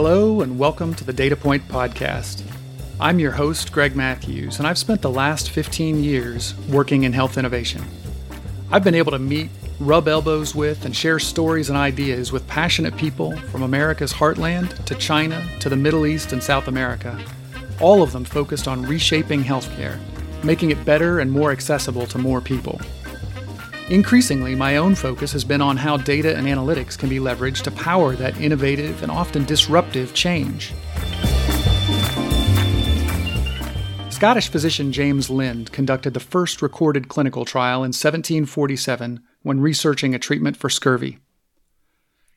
Hello, and welcome to the Data Point Podcast. I'm your host, Greg Matthews, and I've spent the last 15 years working in health innovation. I've been able to meet, rub elbows with, and share stories and ideas with passionate people from America's heartland to China to the Middle East and South America, all of them focused on reshaping healthcare, making it better and more accessible to more people. Increasingly, my own focus has been on how data and analytics can be leveraged to power that innovative and often disruptive change. Scottish physician James Lind conducted the first recorded clinical trial in 1747 when researching a treatment for scurvy.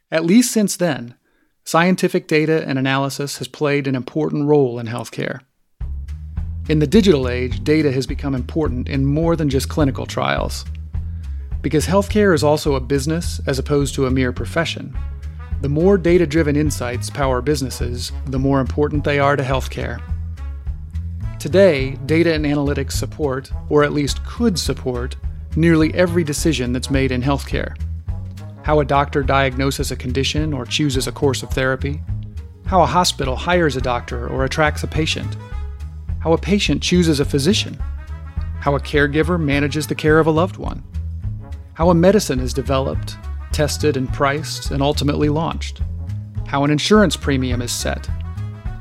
At least since then, scientific data and analysis has played an important role in healthcare. In the digital age, data has become important in more than just clinical trials. Because healthcare is also a business as opposed to a mere profession, the more data driven insights power businesses, the more important they are to healthcare. Today, data and analytics support, or at least could support, nearly every decision that's made in healthcare. How a doctor diagnoses a condition or chooses a course of therapy, how a hospital hires a doctor or attracts a patient, how a patient chooses a physician, how a caregiver manages the care of a loved one how a medicine is developed, tested, and priced, and ultimately launched, how an insurance premium is set,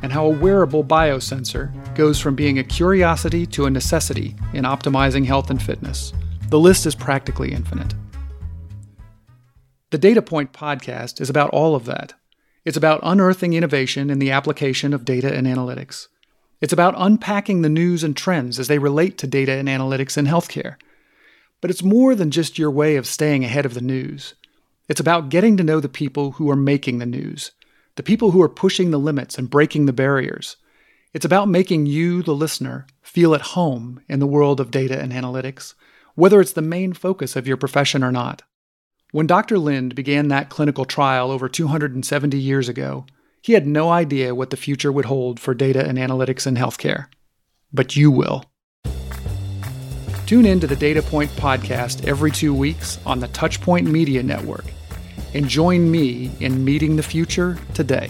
and how a wearable biosensor goes from being a curiosity to a necessity in optimizing health and fitness. The list is practically infinite. The Data Point podcast is about all of that. It's about unearthing innovation in the application of data and analytics. It's about unpacking the news and trends as they relate to data and analytics in healthcare but it's more than just your way of staying ahead of the news. It's about getting to know the people who are making the news, the people who are pushing the limits and breaking the barriers. It's about making you, the listener, feel at home in the world of data and analytics, whether it's the main focus of your profession or not. When Dr. Lind began that clinical trial over 270 years ago, he had no idea what the future would hold for data and analytics in healthcare. But you will. Tune in to the Data Point podcast every two weeks on the Touchpoint Media Network and join me in meeting the future today.